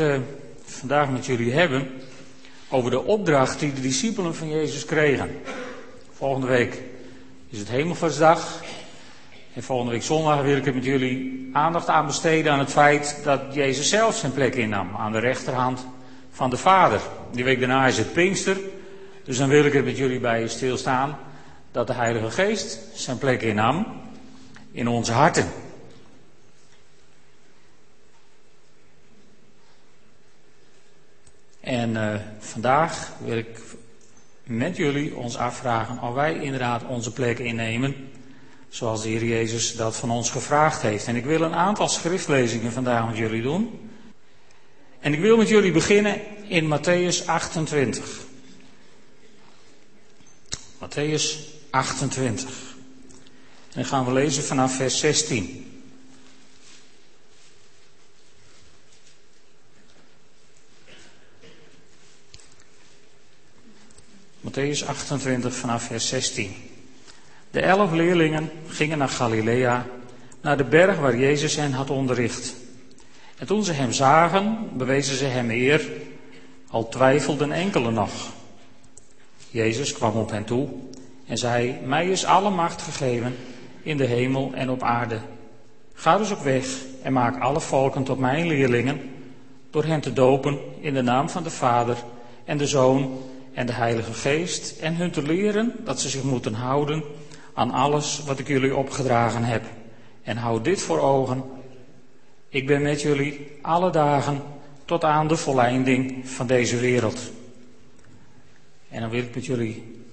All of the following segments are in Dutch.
uh, vandaag met jullie hebben over de opdracht die de discipelen van Jezus kregen. Volgende week is het Hemelvaartsdag. En volgende week zondag wil ik er met jullie aandacht aan besteden aan het feit dat Jezus zelf zijn plek innam aan de rechterhand van de Vader. Die week daarna is het Pinkster. Dus dan wil ik er met jullie bij stilstaan dat de Heilige Geest zijn plek innam in onze harten. En uh, vandaag wil ik met jullie ons afvragen of wij inderdaad onze plek innemen, zoals de Heer Jezus dat van ons gevraagd heeft. En ik wil een aantal schriftlezingen vandaag met jullie doen. En ik wil met jullie beginnen in Matthäus 28. Matthäus 28. En dan gaan we lezen vanaf vers 16. Matthäus 28 vanaf vers 16. De elf leerlingen gingen naar Galilea, naar de berg waar Jezus hen had onderricht. En toen ze hem zagen, bewezen ze hem eer, al twijfelden enkele nog. Jezus kwam op hen toe en zei, mij is alle macht gegeven in de hemel en op aarde. Ga dus op weg en maak alle volken tot mijn leerlingen, door hen te dopen in de naam van de Vader en de Zoon en de Heilige Geest en hun te leren dat ze zich moeten houden aan alles wat ik jullie opgedragen heb. En houd dit voor ogen. Ik ben met jullie alle dagen tot aan de volleinding van deze wereld. En dan wil ik met jullie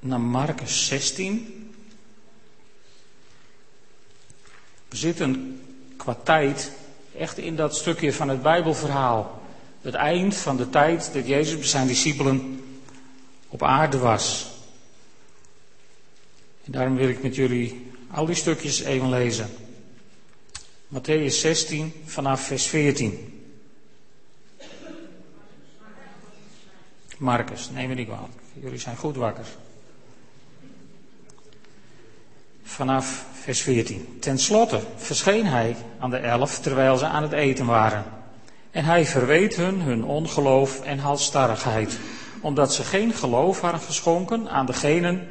naar Marcus 16. We zitten qua tijd echt in dat stukje van het Bijbelverhaal het eind van de tijd dat Jezus bij zijn discipelen op aarde was. En daarom wil ik met jullie al die stukjes even lezen. Matthäus 16 vanaf vers 14. Marcus, neem me niet kwalijk. Jullie zijn goed wakker. Vanaf vers 14. Ten slotte verscheen hij aan de elf terwijl ze aan het eten waren. En hij verweet hun hun ongeloof en halstarrigheid, omdat ze geen geloof hadden geschonken aan degenen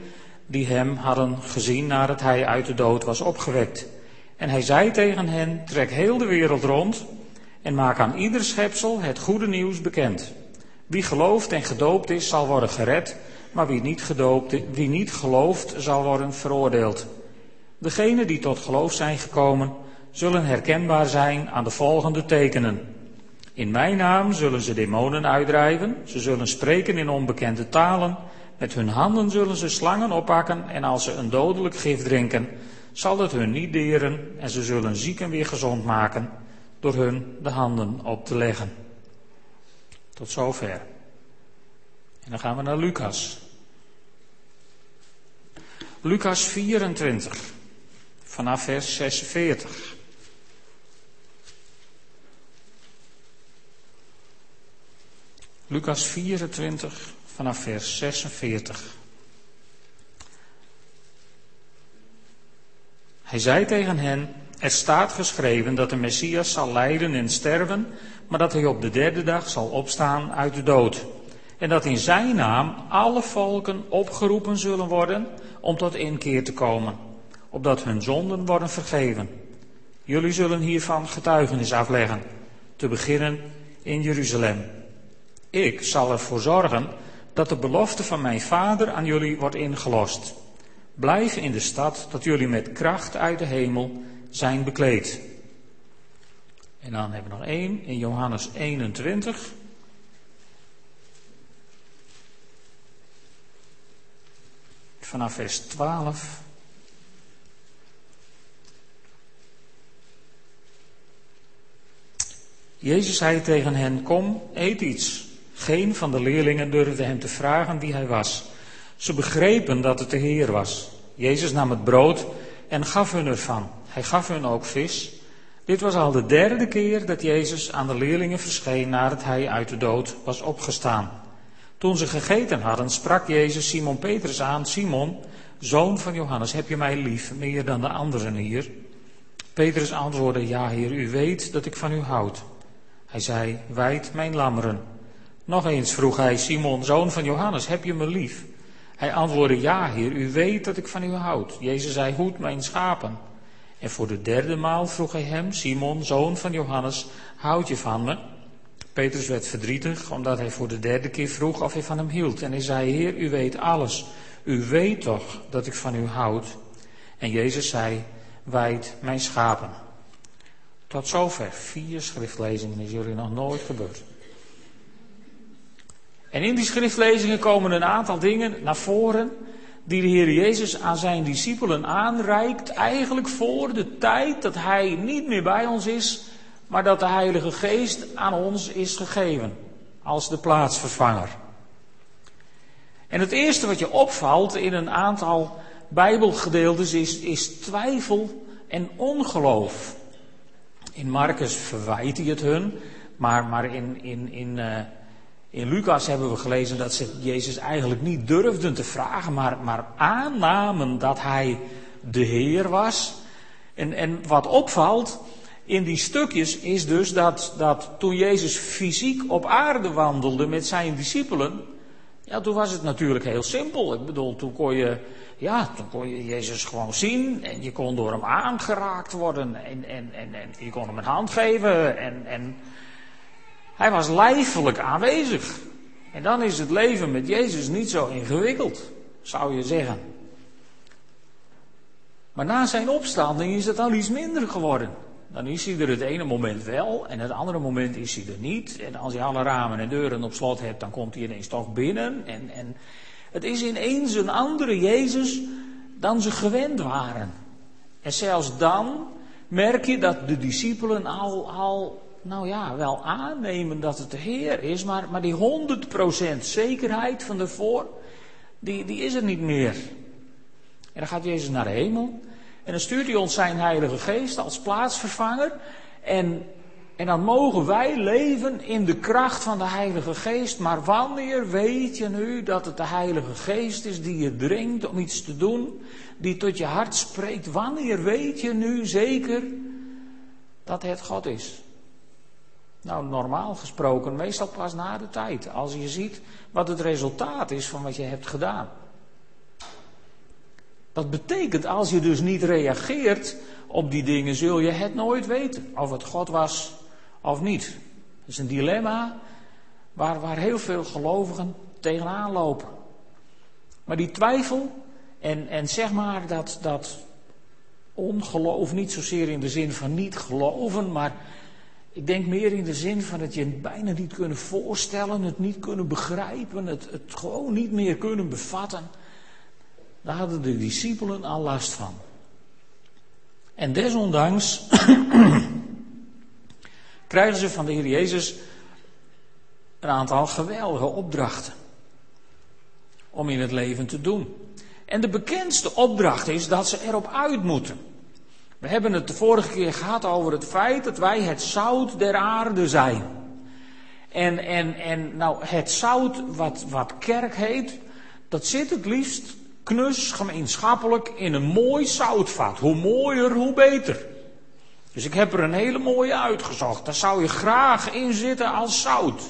die hem hadden gezien nadat hij uit de dood was opgewekt. En hij zei tegen hen, trek heel de wereld rond en maak aan ieder schepsel het goede nieuws bekend. Wie gelooft en gedoopt is, zal worden gered, maar wie niet, gedoopt, wie niet gelooft, zal worden veroordeeld. Degenen die tot geloof zijn gekomen, zullen herkenbaar zijn aan de volgende tekenen. In mijn naam zullen ze demonen uitdrijven, ze zullen spreken in onbekende talen, met hun handen zullen ze slangen oppakken en als ze een dodelijk gif drinken, zal het hun niet deren en ze zullen zieken weer gezond maken door hun de handen op te leggen. Tot zover. En dan gaan we naar Lucas. Lucas 24, vanaf vers 46. Lucas 24 vanaf vers 46. Hij zei tegen hen, er staat geschreven dat de Messias zal lijden en sterven, maar dat hij op de derde dag zal opstaan uit de dood. En dat in zijn naam alle volken opgeroepen zullen worden om tot inkeer te komen, opdat hun zonden worden vergeven. Jullie zullen hiervan getuigenis afleggen, te beginnen in Jeruzalem. Ik zal ervoor zorgen dat de belofte van mijn vader aan jullie wordt ingelost. Blijf in de stad dat jullie met kracht uit de hemel zijn bekleed. En dan hebben we nog één in Johannes 21. Vanaf vers 12. Jezus zei tegen hen: Kom, eet iets. Geen van de leerlingen durfde hem te vragen wie hij was. Ze begrepen dat het de Heer was. Jezus nam het brood en gaf hun ervan. Hij gaf hun ook vis. Dit was al de derde keer dat Jezus aan de leerlingen verscheen nadat hij uit de dood was opgestaan. Toen ze gegeten hadden, sprak Jezus Simon Petrus aan: Simon, zoon van Johannes, heb je mij lief, meer dan de anderen hier? Petrus antwoordde, ja heer, u weet dat ik van u houd. Hij zei, wijd mijn lammeren. Nog eens vroeg hij, Simon, zoon van Johannes, heb je me lief? Hij antwoordde, ja heer, u weet dat ik van u houd. Jezus zei, hoed mijn schapen. En voor de derde maal vroeg hij hem, Simon, zoon van Johannes, houd je van me? Petrus werd verdrietig, omdat hij voor de derde keer vroeg of hij van hem hield. En hij zei, Heer, u weet alles. U weet toch dat ik van u houd? En Jezus zei, wijd mijn schapen. Tot zover, vier schriftlezingen is jullie nog nooit gebeurd. En in die schriftlezingen komen een aantal dingen naar voren die de Heer Jezus aan zijn discipelen aanreikt, eigenlijk voor de tijd dat Hij niet meer bij ons is, maar dat de Heilige Geest aan ons is gegeven als de plaatsvervanger. En het eerste wat je opvalt in een aantal Bijbelgedeeltes is, is twijfel en ongeloof. In Marcus verwijt hij het hun, maar, maar in, in, in, uh, in Lucas hebben we gelezen dat ze Jezus eigenlijk niet durfden te vragen, maar, maar aannamen dat hij de Heer was. En, en wat opvalt in die stukjes is dus dat, dat toen Jezus fysiek op aarde wandelde met zijn discipelen, ja, toen was het natuurlijk heel simpel. Ik bedoel, toen kon je, ja, toen kon je Jezus gewoon zien en je kon door hem aangeraakt worden en, en, en, en je kon hem een hand geven en, en hij was lijfelijk aanwezig. En dan is het leven met Jezus niet zo ingewikkeld, zou je zeggen. Maar na zijn opstanding is het al iets minder geworden. Dan is hij er het ene moment wel en het andere moment is hij er niet. En als je alle ramen en deuren op slot hebt, dan komt hij ineens toch binnen. En, en het is ineens een andere Jezus dan ze gewend waren. En zelfs dan merk je dat de discipelen al, al nou ja, wel aannemen dat het de Heer is, maar, maar die 100% zekerheid van ervoor, die, die is er niet meer. En dan gaat Jezus naar de hemel. En dan stuurt hij ons zijn Heilige Geest als plaatsvervanger. En, en dan mogen wij leven in de kracht van de Heilige Geest. Maar wanneer weet je nu dat het de Heilige Geest is die je dringt om iets te doen, die tot je hart spreekt? Wanneer weet je nu zeker dat het God is? Nou, normaal gesproken, meestal pas na de tijd. Als je ziet wat het resultaat is van wat je hebt gedaan. Dat betekent, als je dus niet reageert op die dingen, zul je het nooit weten. Of het God was of niet. Dat is een dilemma waar, waar heel veel gelovigen tegenaan lopen. Maar die twijfel en, en zeg maar dat, dat ongeloof, niet zozeer in de zin van niet geloven, maar ik denk meer in de zin van het je bijna niet kunnen voorstellen, het niet kunnen begrijpen, het, het gewoon niet meer kunnen bevatten. Daar hadden de discipelen al last van. En desondanks krijgen ze van de Heer Jezus een aantal geweldige opdrachten om in het leven te doen. En de bekendste opdracht is dat ze erop uit moeten. We hebben het de vorige keer gehad over het feit dat wij het zout der aarde zijn. En, en, en nou, het zout wat, wat kerk heet, dat zit het liefst knus gemeenschappelijk in een mooi zoutvat. Hoe mooier, hoe beter. Dus ik heb er een hele mooie uitgezocht. Daar zou je graag in zitten als zout.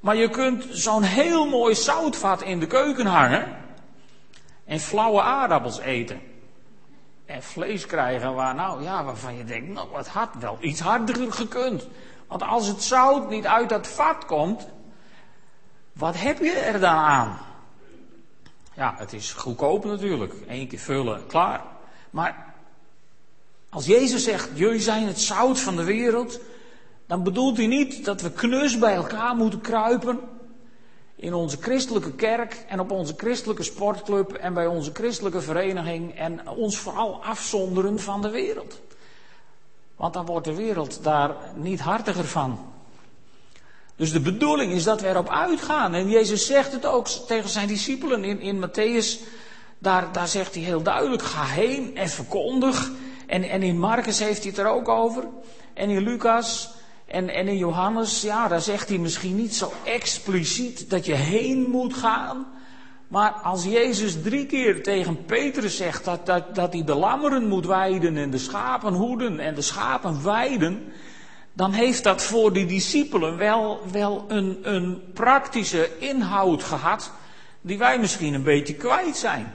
Maar je kunt zo'n heel mooi zoutvat in de keuken hangen en flauwe aardappels eten. En vlees krijgen waar, nou ja, waarvan je denkt, nou, wat had wel iets harder gekund. Want als het zout niet uit dat vat komt, wat heb je er dan aan? Ja, het is goedkoop natuurlijk. Eén keer vullen, klaar. Maar als Jezus zegt, jullie zijn het zout van de wereld, dan bedoelt hij niet dat we knus bij elkaar moeten kruipen in onze christelijke kerk en op onze christelijke sportclub en bij onze christelijke vereniging en ons vooral afzonderen van de wereld. Want dan wordt de wereld daar niet hartiger van. Dus de bedoeling is dat we erop uitgaan. En Jezus zegt het ook tegen zijn discipelen in, in Matthäus. Daar, daar zegt hij heel duidelijk: ga heen en verkondig. En, en in Marcus heeft hij het er ook over. En in Lucas en, en in Johannes, ja, daar zegt hij misschien niet zo expliciet dat je heen moet gaan. Maar als Jezus drie keer tegen Petrus zegt dat, dat, dat hij de lammeren moet weiden en de schapen hoeden en de schapen weiden, dan heeft dat voor die discipelen wel, wel een, een praktische inhoud gehad die wij misschien een beetje kwijt zijn.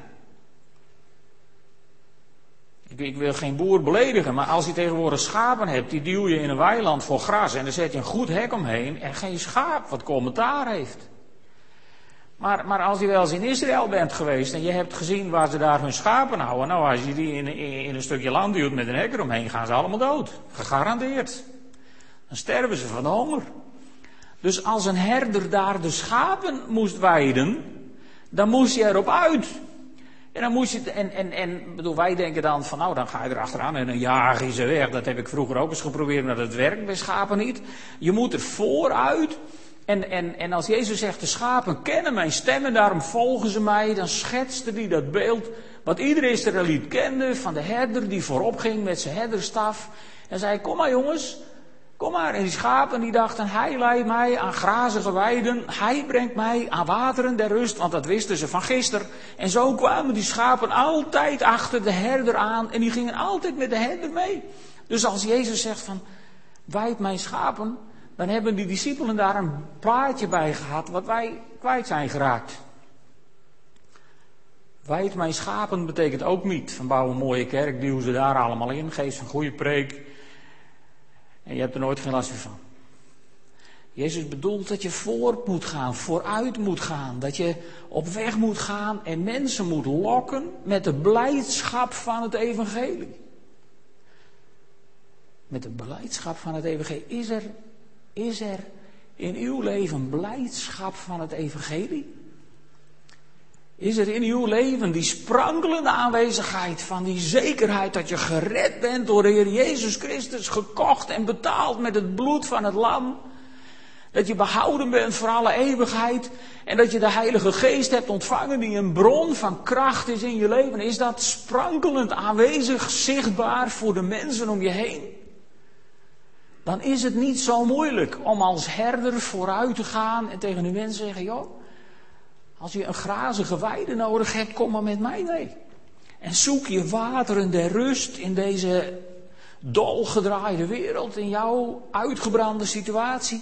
Ik, wil geen boer beledigen, maar als je tegenwoordig schapen hebt, die duw je in een weiland voor gras en dan zet je een goed hek omheen en geen schaap wat commentaar heeft. Maar, maar als je wel eens in Israël bent geweest en je hebt gezien waar ze daar hun schapen houden, nou als je die in, in, in een stukje land duwt met een hek eromheen, gaan ze allemaal dood. Gegarandeerd. Dan sterven ze van de honger. Dus als een herder daar de schapen moest weiden, dan moest je erop uit. En dan moest je, en, en, en bedoel, wij denken dan van nou, dan ga je erachteraan en dan jaag je ze weg. Dat heb ik vroeger ook eens geprobeerd, maar dat werkt bij schapen niet. Je moet er vooruit. En, en, en als Jezus zegt, de schapen kennen mijn stem en daarom volgen ze mij, dan schetste hij dat beeld wat iedere Israëliet kende van de herder die voorop ging met zijn herderstaf. En zei, kom maar jongens, Kom maar, en die schapen die dachten, hij leidt mij aan grazige weiden, hij brengt mij aan wateren der rust, want dat wisten ze van gisteren. En zo kwamen die schapen altijd achter de herder aan en die gingen altijd met de herder mee. Dus als Jezus zegt van, wijd mijn schapen, dan hebben die discipelen daar een plaatje bij gehad wat wij kwijt zijn geraakt. Wijd mijn schapen betekent ook niet van bouw een mooie kerk, duwen ze daar allemaal in, geef ze een goede preek. En je hebt er nooit geen last meer van. Jezus bedoelt dat je voort moet gaan, vooruit moet gaan. Dat je op weg moet gaan en mensen moet lokken met de blijdschap van het evangelie. Met de blijdschap van het evangelie. Is er, is er in uw leven blijdschap van het evangelie? Is er in uw leven die sprankelende aanwezigheid van die zekerheid dat je gered bent door de Heer Jezus Christus, gekocht en betaald met het bloed van het lam? Dat je behouden bent voor alle eeuwigheid en dat je de Heilige Geest hebt ontvangen die een bron van kracht is in je leven. Is dat sprankelend aanwezig, zichtbaar voor de mensen om je heen? Dan is het niet zo moeilijk om als herder vooruit te gaan en tegen de mensen zeggen, joh, als je een grazige weide nodig hebt, kom maar met mij mee. En zoek je wateren der rust in deze dolgedraaide wereld, in jouw uitgebrande situatie.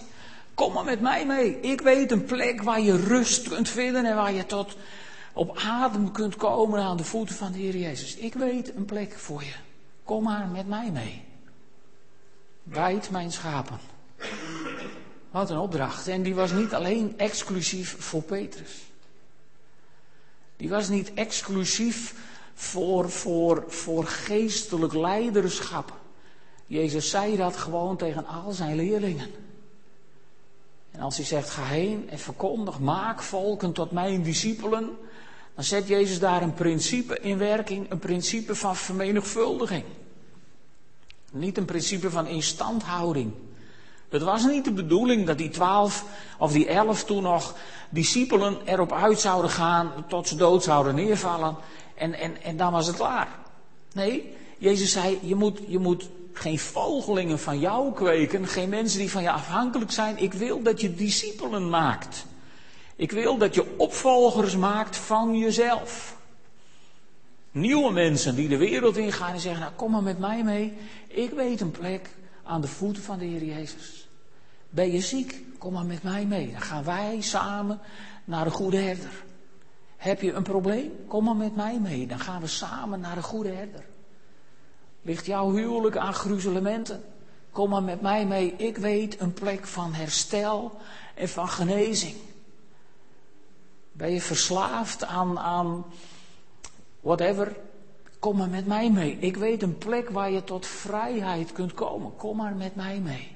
Kom maar met mij mee. Ik weet een plek waar je rust kunt vinden en waar je tot op adem kunt komen aan de voeten van de Heer Jezus. Ik weet een plek voor je. Kom maar met mij mee. Wijd mijn schapen. Wat een opdracht. En die was niet alleen exclusief voor Petrus. Die was niet exclusief voor, voor, voor geestelijk leiderschap. Jezus zei dat gewoon tegen al zijn leerlingen. En als hij zegt, ga heen en verkondig, maak volken tot mijn discipelen, dan zet Jezus daar een principe in werking, een principe van vermenigvuldiging. Niet een principe van instandhouding. Het was niet de bedoeling dat die twaalf of die elf toen nog discipelen erop uit zouden gaan tot ze dood zouden neervallen en, en, en dan was het klaar. Nee, Jezus zei, je moet, je moet geen volgelingen van jou kweken, geen mensen die van je afhankelijk zijn. Ik wil dat je discipelen maakt. Ik wil dat je opvolgers maakt van jezelf. Nieuwe mensen die de wereld ingaan en zeggen, nou kom maar met mij mee. Ik weet een plek aan de voeten van de Heer Jezus. Ben je ziek? Kom maar met mij mee. Dan gaan wij samen naar de goede herder. Heb je een probleem? Kom maar met mij mee. Dan gaan we samen naar de goede herder. Ligt jouw huwelijk aan gruzelementen? Kom maar met mij mee. Ik weet een plek van herstel en van genezing. Ben je verslaafd aan, aan whatever? Kom maar met mij mee. Ik weet een plek waar je tot vrijheid kunt komen. Kom maar met mij mee.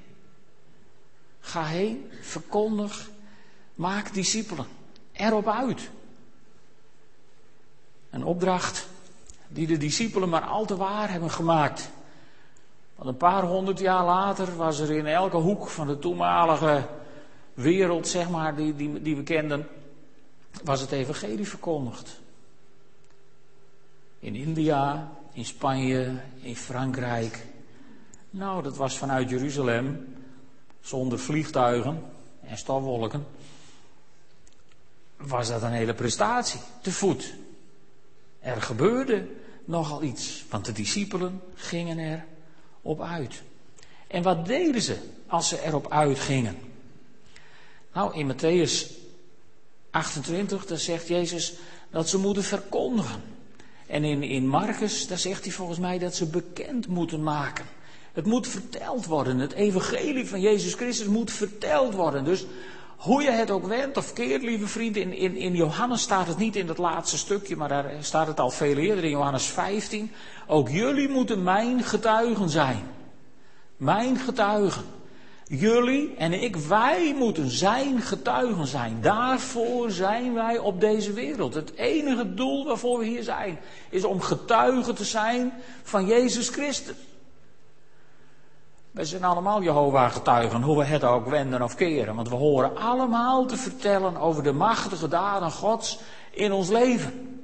Ga heen, verkondig, maak discipelen. Erop uit. Een opdracht die de discipelen maar al te waar hebben gemaakt. Want een paar honderd jaar later was er in elke hoek van de toenmalige wereld, zeg maar, die, die, die we kenden, was het evangelie verkondigd. In India, in Spanje, in Frankrijk. Nou, dat was vanuit Jeruzalem, zonder vliegtuigen en stofwolken. was dat een hele prestatie, te voet. Er gebeurde nogal iets, want de discipelen gingen er op uit. En wat deden ze als ze erop uitgingen? Nou, in Matthäus 28, daar zegt Jezus dat ze moeten verkondigen. En in, in Marcus, daar zegt hij volgens mij dat ze bekend moeten maken. Het moet verteld worden. Het evangelie van Jezus Christus moet verteld worden. Dus hoe je het ook wendt of keert, lieve vrienden, in, in, in Johannes staat het niet in het laatste stukje, maar daar staat het al veel eerder in Johannes 15. Ook jullie moeten mijn getuigen zijn. Mijn getuigen. Jullie en ik, wij moeten zijn getuigen zijn. Daarvoor zijn wij op deze wereld. Het enige doel waarvoor we hier zijn, is om getuigen te zijn van Jezus Christus. Wij zijn allemaal Jehovah getuigen, hoe we het ook wenden of keren. Want we horen allemaal te vertellen over de machtige daden Gods in ons leven.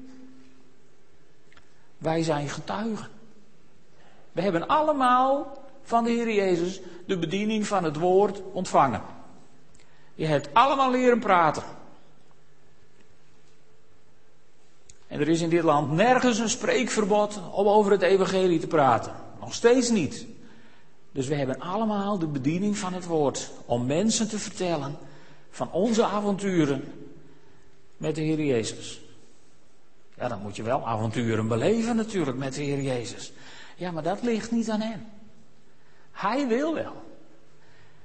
Wij zijn getuigen. We hebben allemaal van de Heer Jezus de bediening van het woord ontvangen. Je hebt allemaal leren praten. En er is in dit land nergens een spreekverbod om over het evangelie te praten. Nog steeds niet. Dus we hebben allemaal de bediening van het woord om mensen te vertellen van onze avonturen met de Heer Jezus. Ja, dan moet je wel avonturen beleven natuurlijk met de Heer Jezus. Ja, maar dat ligt niet aan hem. Hij wil wel.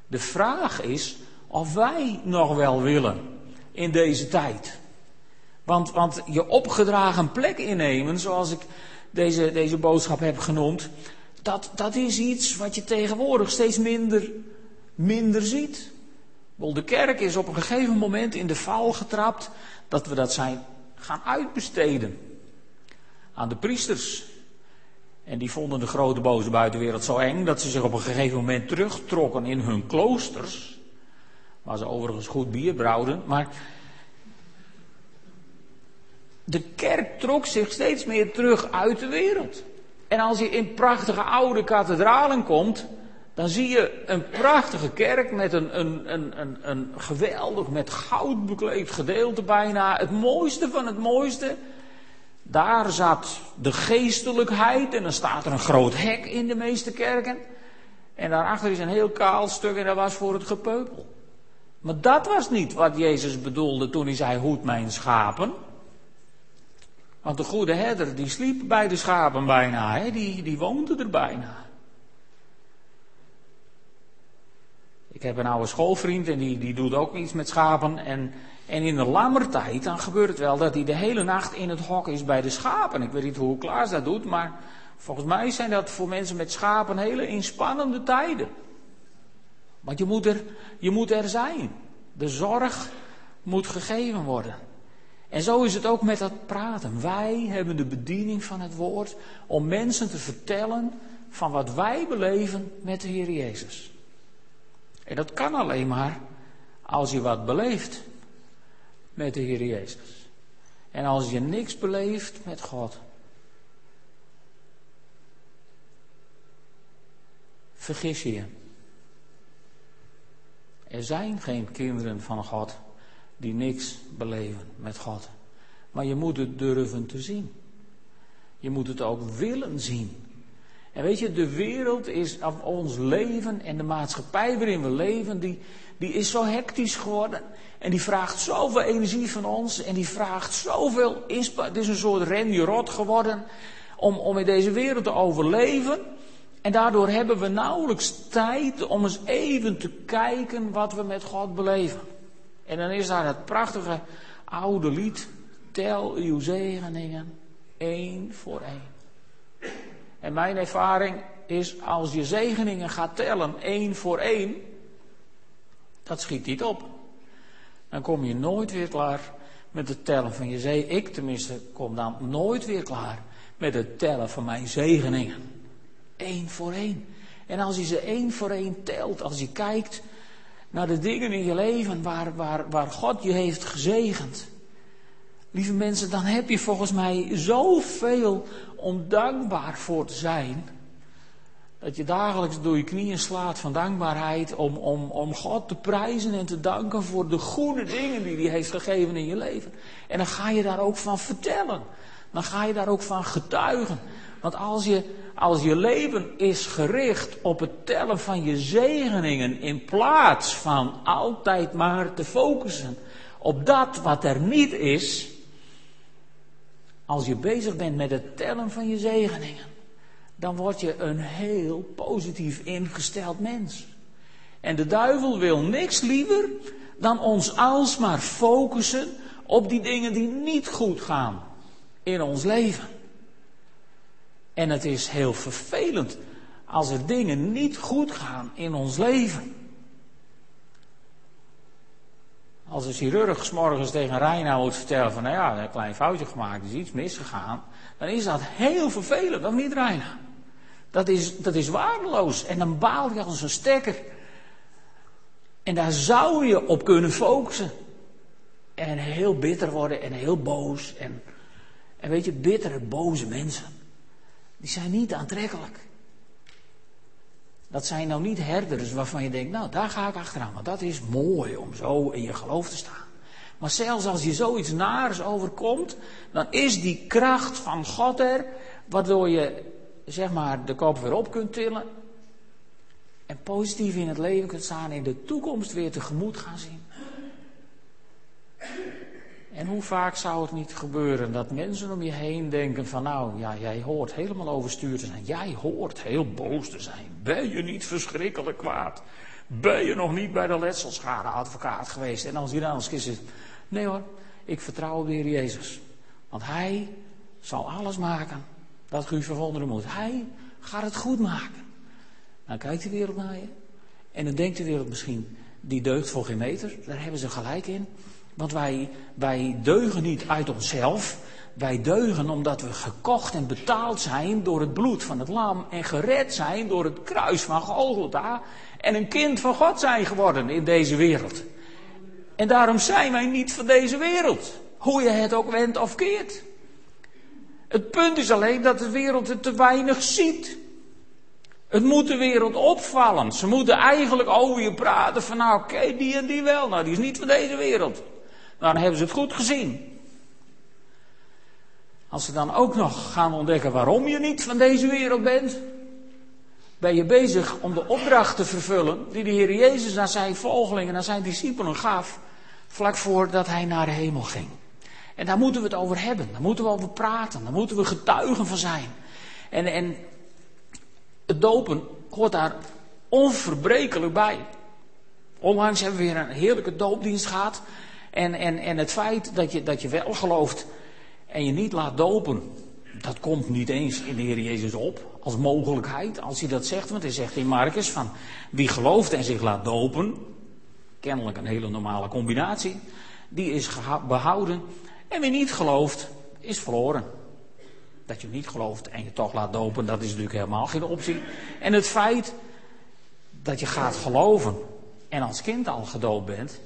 De vraag is of wij nog wel willen in deze tijd. Want, want je opgedragen plek innemen, zoals ik deze, deze boodschap heb genoemd, dat, dat is iets wat je tegenwoordig steeds minder, minder ziet. De kerk is op een gegeven moment in de val getrapt dat we dat zijn gaan uitbesteden aan de priesters. En die vonden de grote boze buitenwereld zo eng dat ze zich op een gegeven moment terugtrokken in hun kloosters. Waar ze overigens goed bier brouwden. Maar de kerk trok zich steeds meer terug uit de wereld. En als je in prachtige oude kathedralen komt, dan zie je een prachtige kerk met een, een, een, een, een geweldig, met goud bekleed gedeelte bijna. Het mooiste van het mooiste. Daar zat de geestelijkheid en dan staat er een groot hek in de meeste kerken. En daarachter is een heel kaal stuk en dat was voor het gepeupel. Maar dat was niet wat Jezus bedoelde toen hij zei: Hoed mijn schapen. Want de goede herder, die sliep bij de schapen bijna, hè? Die, die woonde er bijna. Ik heb een oude schoolvriend en die, die doet ook iets met schapen. En, en in de lammertijd, dan gebeurt het wel dat hij de hele nacht in het hok is bij de schapen. Ik weet niet hoe Klaas dat doet, maar volgens mij zijn dat voor mensen met schapen hele inspannende tijden. Want je moet er, je moet er zijn. De zorg moet gegeven worden. En zo is het ook met dat praten. Wij hebben de bediening van het woord om mensen te vertellen van wat wij beleven met de Heer Jezus. En dat kan alleen maar als je wat beleeft met de Heer Jezus. En als je niks beleeft met God. Vergis je je. Er zijn geen kinderen van God die niks beleven met God. Maar je moet het durven te zien. Je moet het ook willen zien. En weet je, de wereld is, of ons leven en de maatschappij waarin we leven, die, die is zo hectisch geworden. En die vraagt zoveel energie van ons. En die vraagt zoveel inspanning. Het is een soort renjerot geworden om, om in deze wereld te overleven. En daardoor hebben we nauwelijks tijd om eens even te kijken wat we met God beleven. En dan is daar het prachtige oude lied. Tel uw zegeningen één voor één. En mijn ervaring is als je zegeningen gaat tellen één voor één. Dat schiet niet op. Dan kom je nooit weer klaar met het tellen van je zegen. Ik tenminste kom dan nooit weer klaar met het tellen van mijn zegeningen. Eén voor één. En als je ze één voor één telt, als je kijkt naar de dingen in je leven waar, waar, waar God je heeft gezegend. Lieve mensen, dan heb je volgens mij zoveel om dankbaar voor te zijn. Dat je dagelijks door je knieën slaat van dankbaarheid om, om, om God te prijzen en te danken voor de goede dingen die hij heeft gegeven in je leven. En dan ga je daar ook van vertellen. Dan ga je daar ook van getuigen. Want als je, als je leven is gericht op het tellen van je zegeningen in plaats van altijd maar te focussen op dat wat er niet is, als je bezig bent met het tellen van je zegeningen, dan word je een heel positief ingesteld mens. En de duivel wil niks liever dan ons alsmaar focussen op die dingen die niet goed gaan in ons leven. En het is heel vervelend als er dingen niet goed gaan in ons leven. Als een chirurg morgens tegen Reina moet vertellen van, nou ja, een klein foutje gemaakt, is iets misgegaan, dan is dat heel vervelend, dan niet Reina. Dat is, dat is waardeloos. En dan baal je als een stekker. En daar zou je op kunnen focussen. En heel bitter worden en heel boos. En, en weet je, bittere, boze mensen. Die zijn niet aantrekkelijk. Dat zijn nou niet herders waarvan je denkt, nou daar ga ik achteraan. Want dat is mooi om zo in je geloof te staan. Maar zelfs als je zoiets naars overkomt, dan is die kracht van God er, waardoor je zeg maar de kop weer op kunt tillen. En positief in het leven kunt staan en in de toekomst weer tegemoet gaan zien. En hoe vaak zou het niet gebeuren dat mensen om je heen denken van nou, ja, jij hoort helemaal overstuurd te zijn. Jij hoort heel boos te zijn. Ben je niet verschrikkelijk kwaad? Ben je nog niet bij de letselschadeadvocaat geweest? En als hij dan als kist zit, nee hoor, ik vertrouw op de Heer Jezus. Want Hij zal alles maken dat u verwonderen moet. Hij gaat het goed maken. Dan kijkt de wereld naar je. En dan denkt de wereld misschien, die deugt voor geen meter. Daar hebben ze gelijk in. Want wij, wij deugen niet uit onszelf. Wij deugen omdat we gekocht en betaald zijn door het bloed van het lam. En gered zijn door het kruis van Golgotha. En een kind van God zijn geworden in deze wereld. En daarom zijn wij niet van deze wereld. Hoe je het ook wendt of keert. Het punt is alleen dat de wereld het te weinig ziet. Het moet de wereld opvallen. Ze moeten eigenlijk over je praten van nou oké, die en die wel. Nou, die is niet van deze wereld. Dan hebben ze het goed gezien. Als ze dan ook nog gaan ontdekken waarom je niet van deze wereld bent, ben je bezig om de opdracht te vervullen die de Heer Jezus aan zijn volgelingen, aan zijn discipelen gaf, vlak voordat hij naar de hemel ging. En daar moeten we het over hebben. Daar moeten we over praten. Daar moeten we getuigen van zijn. En, en het dopen hoort daar onverbrekelijk bij. Onlangs hebben we weer een heerlijke doopdienst gehad. En, en, en het feit dat je, dat je wel gelooft en je niet laat dopen, dat komt niet eens in de Heer Jezus op als mogelijkheid. Als hij dat zegt, want hij zegt in Marcus van wie gelooft en zich laat dopen, kennelijk een hele normale combinatie, die is behouden en wie niet gelooft, is verloren. Dat je niet gelooft en je toch laat dopen, dat is natuurlijk helemaal geen optie. En het feit dat je gaat geloven en als kind al gedoopt bent,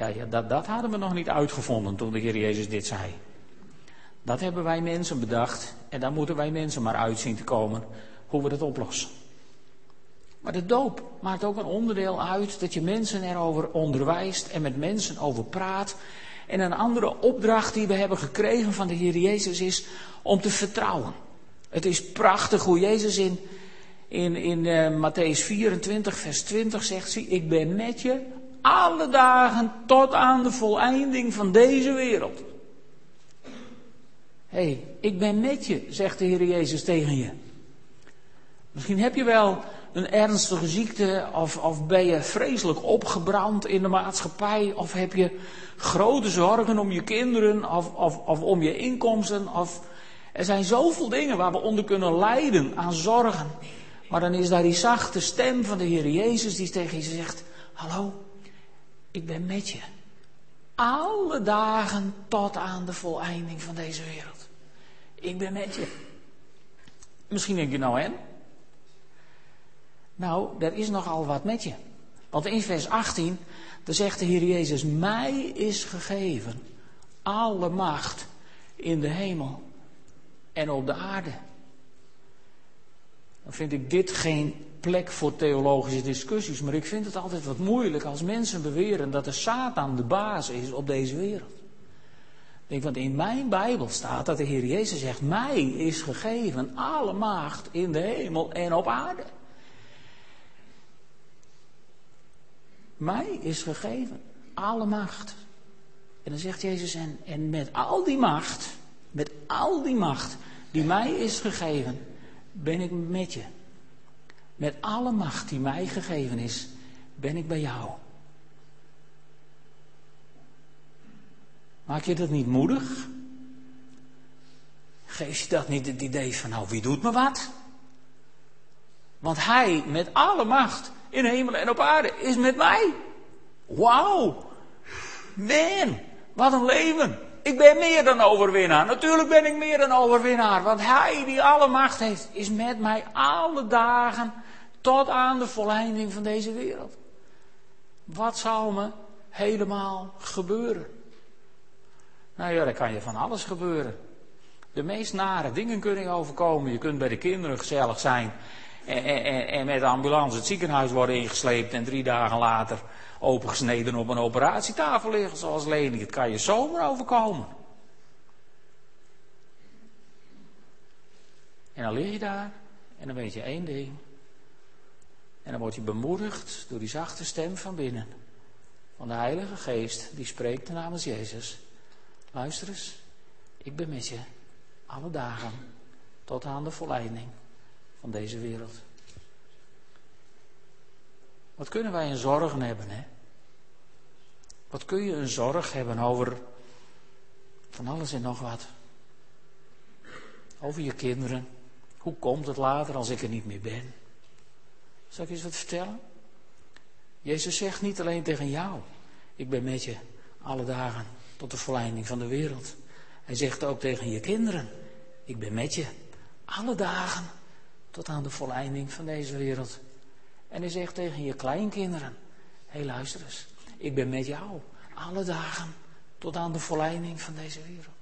ja, ja dat, hadden we nog niet uitgevonden toen de Heer Jezus dit zei. Dat hebben wij mensen bedacht en daar moeten wij mensen maar uitzien te komen hoe we dat oplossen. Maar de doop maakt ook een onderdeel uit dat je mensen erover onderwijst en met mensen over praat en een andere opdracht die we hebben gekregen van de Heer Jezus is om te vertrouwen. Het is prachtig hoe Jezus in, in, in uh, Matthäus 24, vers 20 zegt: Zie, ik ben met je alle dagen tot aan de voleinding van deze wereld. Hé, hey, ik ben met je, zegt de Heer Jezus tegen je. Misschien heb je wel een ernstige ziekte of, of ben je vreselijk opgebrand in de maatschappij of heb je grote zorgen om je kinderen of, of, of om je inkomsten. Of, er zijn zoveel dingen waar we onder kunnen lijden aan zorgen. Maar dan is daar die zachte stem van de Heer Jezus die tegen je zegt, hallo, ik ben met je. Alle dagen tot aan de voleinding van deze wereld. Ik ben met je. Misschien denk je nou en? Nou, er is nogal wat met je. Want in vers 18, dan zegt de Heer Jezus, mij is gegeven alle macht in de hemel en op de aarde. Dan vind ik dit geen plek voor theologische discussies. Maar ik vind het altijd wat moeilijk als mensen beweren dat de Satan de baas is op deze wereld. Ik denk, want in mijn Bijbel staat dat de Heer Jezus zegt: Mij is gegeven alle macht in de hemel en op aarde. Mij is gegeven alle macht. En dan zegt Jezus: en, en met al die macht, met al die macht die mij is gegeven, ben ik met je. Met alle macht die mij gegeven is, ben ik bij jou. Maak je dat niet moedig? Geef je dat niet het idee van, nou, wie doet me wat? Want hij met alle macht in hemel en op aarde is met mij. Wauw. Man, wat een leven. Ik ben meer dan overwinnaar. Natuurlijk ben ik meer dan overwinnaar. Want hij die alle macht heeft, is met mij alle dagen tot aan de volleinding van deze wereld. Wat zal me helemaal gebeuren? Nou ja, er kan je van alles gebeuren. De meest nare dingen kunnen je overkomen. Je kunt bij de kinderen gezellig zijn. En, en, met de ambulance het ziekenhuis worden ingesleept. En drie dagen later opengesneden op een operatietafel liggen. Zoals Leni. Het kan je zomaar overkomen. En dan lig je daar. En dan weet je één ding. En dan word je bemoedigd door die zachte stem van binnen. Van de Heilige Geest. Die spreekt namens Jezus. Luister eens, ik ben met je alle dagen tot aan de volleinding van deze wereld. Wat kunnen wij een zorgen hebben, hè? Wat kun je een zorg hebben over van alles en nog wat? Over je kinderen. Hoe komt het later als ik er niet meer ben? Zal ik eens wat vertellen? Jezus zegt niet alleen tegen jou: Ik ben met je alle dagen tot de volleinding van de wereld. Hij zegt ook tegen je kinderen, ik ben met je alle dagen tot aan de volleinding van deze wereld. En hij zegt tegen je kleinkinderen, hé hey, luister eens, ik ben met jou alle dagen tot aan de volleinding van deze wereld.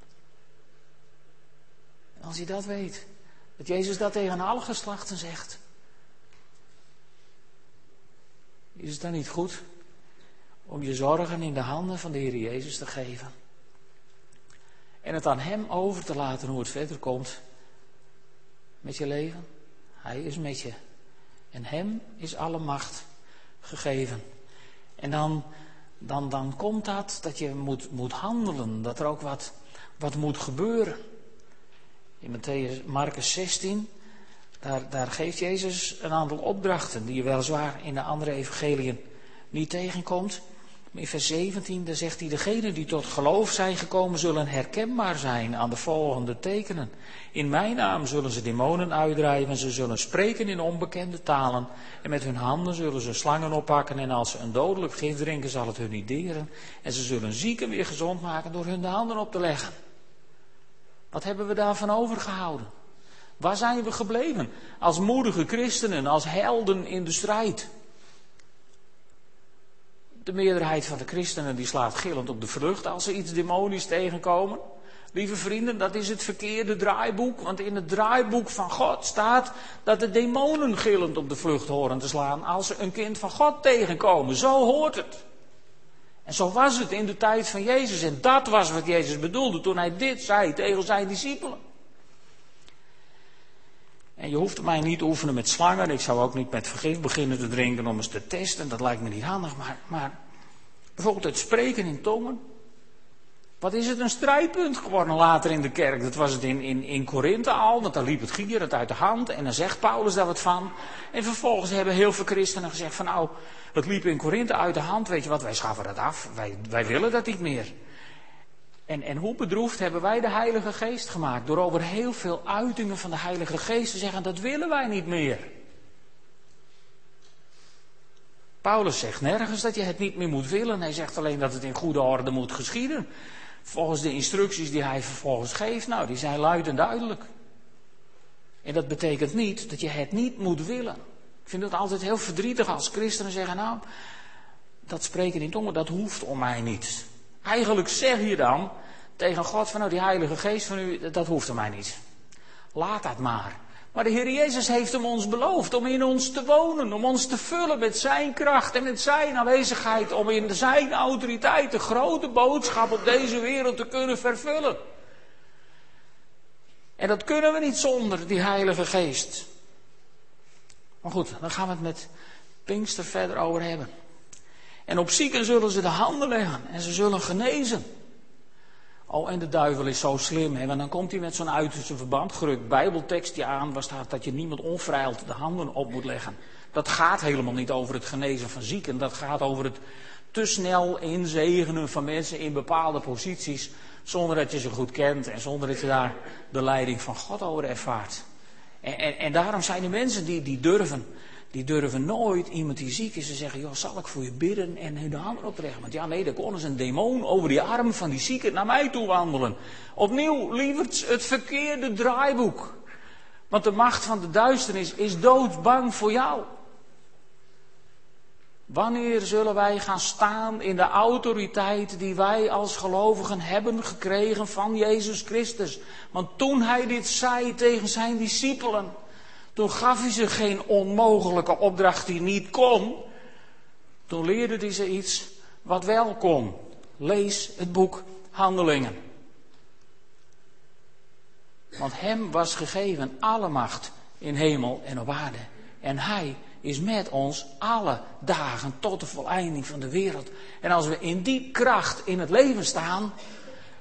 En als je dat weet, dat Jezus dat tegen alle geslachten zegt, is het dan niet goed om je zorgen in de handen van de Heer Jezus te geven. En het aan Hem over te laten hoe het verder komt met je leven. Hij is met je. En Hem is alle macht gegeven. En dan, dan, dan komt dat dat je moet, moet handelen, dat er ook wat, wat moet gebeuren. In Matthäus, Marcus 16, daar, daar geeft Jezus een aantal opdrachten die je weliswaar in de andere evangeliën niet tegenkomt. In vers 17 daar zegt hij, degenen die tot geloof zijn gekomen zullen herkenbaar zijn aan de volgende tekenen. In mijn naam zullen ze demonen uitdrijven, ze zullen spreken in onbekende talen en met hun handen zullen ze slangen oppakken en als ze een dodelijk gif drinken zal het hun niet deren en ze zullen zieken weer gezond maken door hun de handen op te leggen. Wat hebben we daarvan overgehouden? Waar zijn we gebleven als moedige christenen, als helden in de strijd? De meerderheid van de christenen die slaat gillend op de vlucht als ze iets demonisch tegenkomen. Lieve vrienden, dat is het verkeerde draaiboek. Want in het draaiboek van God staat dat de demonen gillend op de vlucht horen te slaan als ze een kind van God tegenkomen. Zo hoort het. En zo was het in de tijd van Jezus. En dat was wat Jezus bedoelde toen hij dit zei tegen zijn discipelen. En je hoeft mij niet te oefenen met slangen. Ik zou ook niet met vergif beginnen te drinken om eens te testen. Dat lijkt me niet handig. Maar, maar bijvoorbeeld het spreken in tongen. Wat is het een strijdpunt geworden later in de kerk? Dat was het in, in, in Korinthe al, want dan liep het gierend uit de hand. En dan zegt Paulus daar wat van. En vervolgens hebben heel veel christenen gezegd van nou, het liep in Korinthe uit de hand. Weet je wat, wij schaffen dat af. Wij, wij willen dat niet meer. En, en hoe bedroefd hebben wij de Heilige Geest gemaakt? Door over heel veel uitingen van de Heilige Geest te zeggen, dat willen wij niet meer. Paulus zegt nergens dat je het niet meer moet willen. Hij zegt alleen dat het in goede orde moet geschieden. Volgens de instructies die hij vervolgens geeft, nou, die zijn luid en duidelijk. En dat betekent niet dat je het niet moet willen. Ik vind het altijd heel verdrietig als christenen zeggen, nou, dat spreken in tongen, dat hoeft om mij niet. Eigenlijk zeg je dan tegen God van nou die Heilige Geest van u, dat hoeft er mij niet. Laat dat maar. Maar de Heer Jezus heeft hem ons beloofd om in ons te wonen, om ons te vullen met zijn kracht en met zijn aanwezigheid, om in zijn autoriteit de grote boodschap op deze wereld te kunnen vervullen. En dat kunnen we niet zonder die Heilige Geest. Maar goed, dan gaan we het met Pinkster verder over hebben. En op zieken zullen ze de handen leggen en ze zullen genezen. Oh, en de duivel is zo slim, hè? want dan komt hij met zo'n uiterste verband gerukt bijbeltekstje aan, waar staat dat je niemand onvrijheid de handen op moet leggen. Dat gaat helemaal niet over het genezen van zieken, dat gaat over het te snel inzegenen van mensen in bepaalde posities, zonder dat je ze goed kent en zonder dat je daar de leiding van God over ervaart. En, en, en daarom zijn er mensen die, die durven die durven nooit iemand die ziek is te zeggen, joh, zal ik voor je bidden en hun de handen opleggen. Want ja, nee, dan kon eens een demon over die arm van die zieke naar mij toe wandelen. Opnieuw, lieverd, het verkeerde draaiboek. Want de macht van de duisternis is doodsbang voor jou. Wanneer zullen wij gaan staan in de autoriteit die wij als gelovigen hebben gekregen van Jezus Christus? Want toen hij dit zei tegen zijn discipelen, toen gaf hij ze geen onmogelijke opdracht die niet kon. Toen leerde hij ze iets wat wel kon. Lees het boek Handelingen. Want hem was gegeven alle macht in hemel en op aarde. En hij is met ons alle dagen tot de voleinding van de wereld. En als we in die kracht in het leven staan,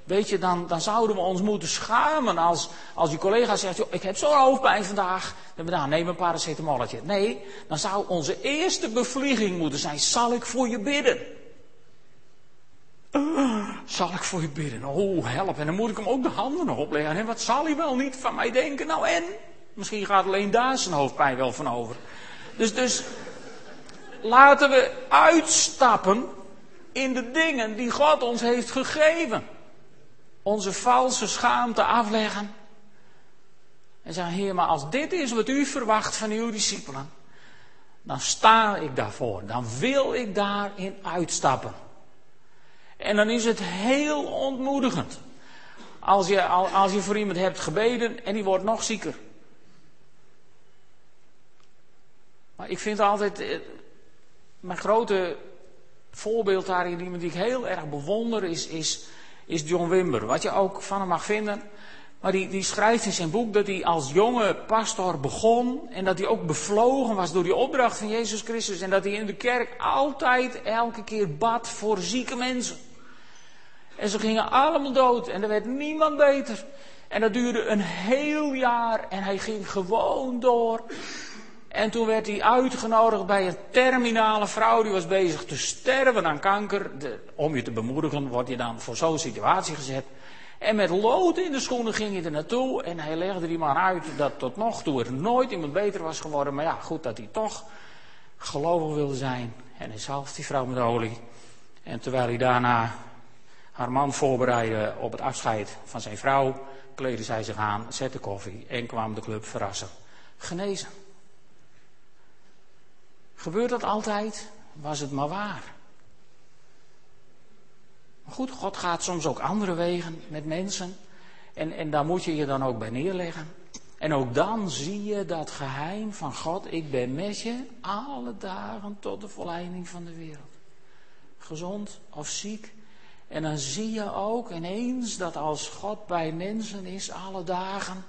Weet je, dan, dan zouden we ons moeten schamen als, als je collega zegt, ik heb zo'n hoofdpijn vandaag. Dan dan, neem een paracetamolletje. Nee, dan zou onze eerste bevlieging moeten zijn, zal ik voor je bidden? Uh, zal ik voor je bidden? Oh, help. En dan moet ik hem ook de handen opleggen. En wat zal hij wel niet van mij denken? Nou en? Misschien gaat alleen daar zijn hoofdpijn wel van over. Dus, dus laten we uitstappen in de dingen die God ons heeft gegeven onze valse schaamte afleggen. En zeggen, Heer, maar als dit is wat u verwacht van uw discipelen, dan sta ik daarvoor. Dan wil ik daarin uitstappen. En dan is het heel ontmoedigend. Als je, als je voor iemand hebt gebeden en die wordt nog zieker. Maar ik vind altijd, eh, mijn grote voorbeeld daarin, iemand die ik heel erg bewonder, is, is is John Wimber. Wat je ook van hem mag vinden. Maar die, die schrijft in zijn boek dat hij als jonge pastor begon. En dat hij ook bevlogen was door die opdracht van Jezus Christus. En dat hij in de kerk altijd elke keer bad voor zieke mensen. En ze gingen allemaal dood en er werd niemand beter. En dat duurde een heel jaar en hij ging gewoon door. En toen werd hij uitgenodigd bij een terminale vrouw, die was bezig te sterven aan kanker. De, om je te bemoedigen word je dan voor zo'n situatie gezet. En met lood in de schoenen ging hij er naartoe en hij legde die man uit dat tot nog toe er nooit iemand beter was geworden. Maar ja, goed dat hij toch gelovig wilde zijn. En hij zalfde die vrouw met olie. En terwijl hij daarna haar man voorbereidde op het afscheid van zijn vrouw, kleedde zij zich aan, zette koffie en kwam de club verrassen. Genezen. Gebeurt dat altijd? Was het maar waar. Maar goed, God gaat soms ook andere wegen met mensen. En, en daar moet je je dan ook bij neerleggen. En ook dan zie je dat geheim van God. Ik ben met je alle dagen tot de volleinding van de wereld. Gezond of ziek. En dan zie je ook ineens dat als God bij mensen is alle dagen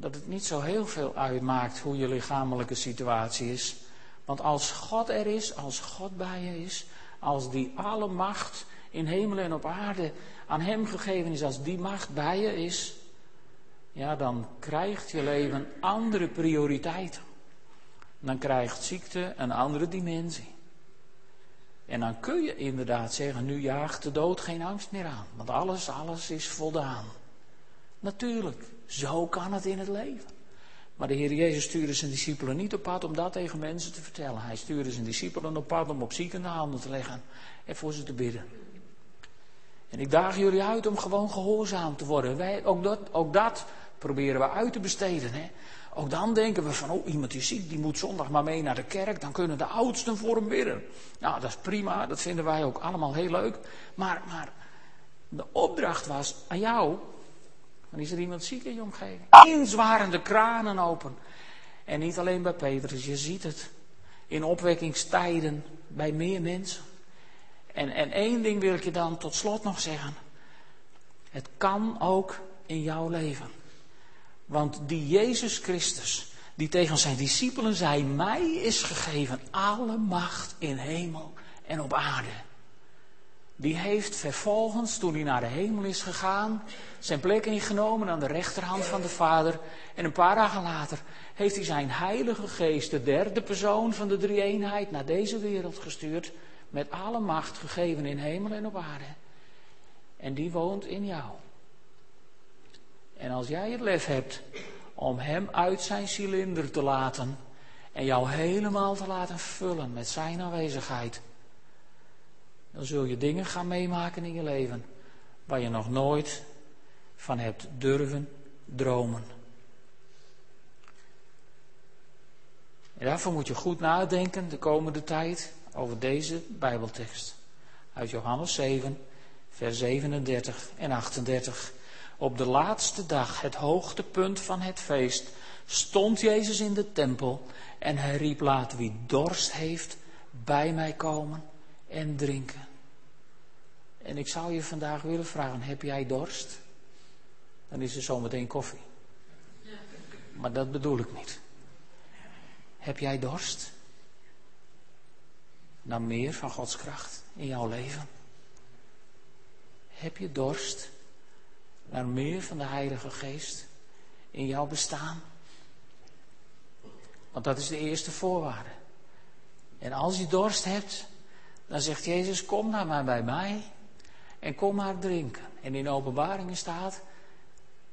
dat het niet zo heel veel uitmaakt hoe je lichamelijke situatie is. Want als God er is, als God bij je is, als die alle macht in hemel en op aarde aan Hem gegeven is, als die macht bij je is, ja, dan krijgt je leven andere prioriteiten. Dan krijgt ziekte een andere dimensie. En dan kun je inderdaad zeggen, nu jaagt de dood geen angst meer aan. Want alles, alles is voldaan. Natuurlijk. Zo kan het in het leven. Maar de Heer Jezus stuurde zijn discipelen niet op pad om dat tegen mensen te vertellen. Hij stuurde zijn discipelen op pad om op ziekende handen te leggen en voor ze te bidden. En ik daag jullie uit om gewoon gehoorzaam te worden. Wij, ook, dat, ook dat proberen we uit te besteden. Hè? Ook dan denken we van, oh iemand is ziek, die moet zondag maar mee naar de kerk. Dan kunnen de oudsten voor hem bidden. Nou, dat is prima, dat vinden wij ook allemaal heel leuk. Maar, maar de opdracht was aan jou Dan is er iemand ziek in je omgeving. Inzwarende kranen open. En niet alleen bij Petrus, je ziet het. In opwekkingstijden bij meer mensen. En, en één ding wil ik je dan tot slot nog zeggen. Het kan ook in jouw leven. Want die Jezus Christus, die tegen zijn discipelen zei: Mij is gegeven alle macht in hemel en op aarde. Die heeft vervolgens, toen hij naar de hemel is gegaan, zijn plek ingenomen aan de rechterhand van de Vader. En een paar dagen later heeft hij zijn Heilige Geest, de derde persoon van de drie-eenheid, naar deze wereld gestuurd. Met alle macht gegeven in hemel en op aarde. En die woont in jou. En als jij het lef hebt om hem uit zijn cilinder te laten en jou helemaal te laten vullen met zijn aanwezigheid, dan zul je dingen gaan meemaken in je leven waar je nog nooit van hebt durven dromen. En daarvoor moet je goed nadenken de komende tijd over deze Bijbeltekst. Uit Johannes 7, vers 37 en 38. Op de laatste dag, het hoogtepunt van het feest, stond Jezus in de tempel en hij riep: Laat wie dorst heeft bij mij komen en drinken. En ik zou je vandaag willen vragen: heb jij dorst? Dan is er zometeen koffie. Maar dat bedoel ik niet. Heb jij dorst? Naar meer van Gods kracht in jouw leven? Heb je dorst naar meer van de Heilige Geest in jouw bestaan? Want dat is de eerste voorwaarde. En als je dorst hebt, dan zegt Jezus: Kom naar mij bij mij en kom maar drinken. En in openbaringen staat: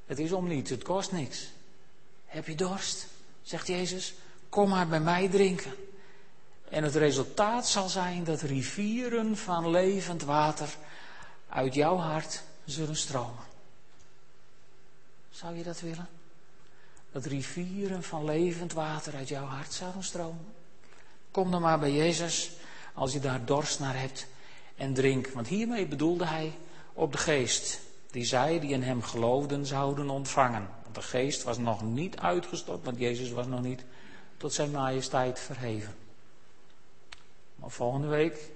Het is om niets, het kost niks. Heb je dorst? Zegt Jezus: Kom maar bij mij drinken. En het resultaat zal zijn dat rivieren van levend water uit jouw hart zullen stromen. Zou je dat willen? Dat rivieren van levend water uit jouw hart zouden stromen? Kom dan maar bij Jezus als je daar dorst naar hebt en drink. Want hiermee bedoelde hij op de geest. Die zij die in hem geloofden zouden ontvangen. Want de geest was nog niet uitgestort, want Jezus was nog niet tot zijn majesteit verheven. Maar volgende week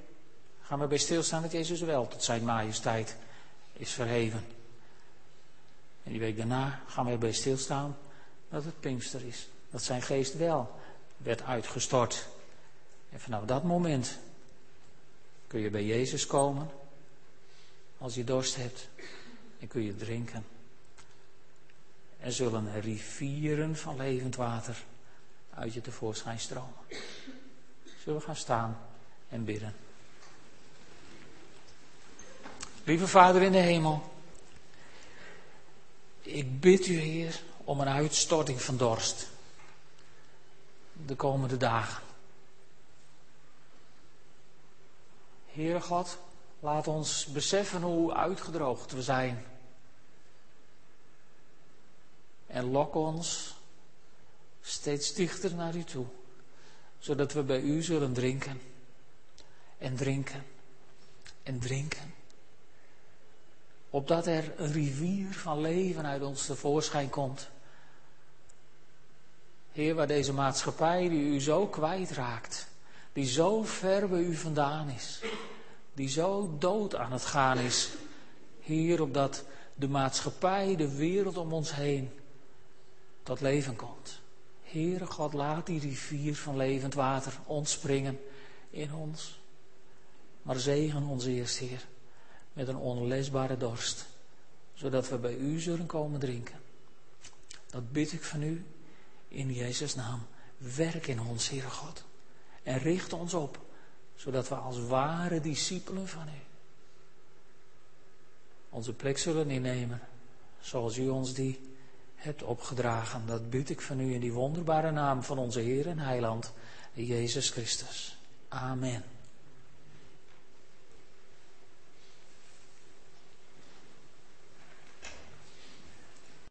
gaan we bij stilstaan dat Jezus wel tot zijn majesteit is verheven. En die week daarna gaan we bij stilstaan dat het Pinkster is. Dat zijn geest wel werd uitgestort. En vanaf dat moment kun je bij Jezus komen als je dorst hebt en kun je drinken. En zullen rivieren van levend water uit je tevoorschijn stromen. Zullen we gaan staan en bidden. Lieve Vader in de hemel, ik bid u Heer om een uitstorting van dorst de komende dagen. Heere God, laat ons beseffen hoe uitgedroogd we zijn. En lok ons steeds dichter naar u toe, zodat we bij u zullen drinken en drinken en drinken. Opdat er een rivier van leven uit ons tevoorschijn komt. Heer, waar deze maatschappij die u zo kwijtraakt, die zo ver bij u vandaan is, die zo dood aan het gaan is. Heer, opdat de maatschappij, de wereld om ons heen, tot leven komt. Heere God, laat die rivier van levend water ontspringen in ons. Maar zegen ons eerst, Heer, met een onlesbare dorst, zodat we bij U zullen komen drinken. Dat bid ik van U in Jezus' naam. Werk in ons, Heere God. En richt ons op, zodat we als ware discipelen van U onze plek zullen innemen, zoals U ons die hebt opgedragen. Dat bid ik van U in die wonderbare naam van onze Heer en Heiland, Jezus Christus. Amen.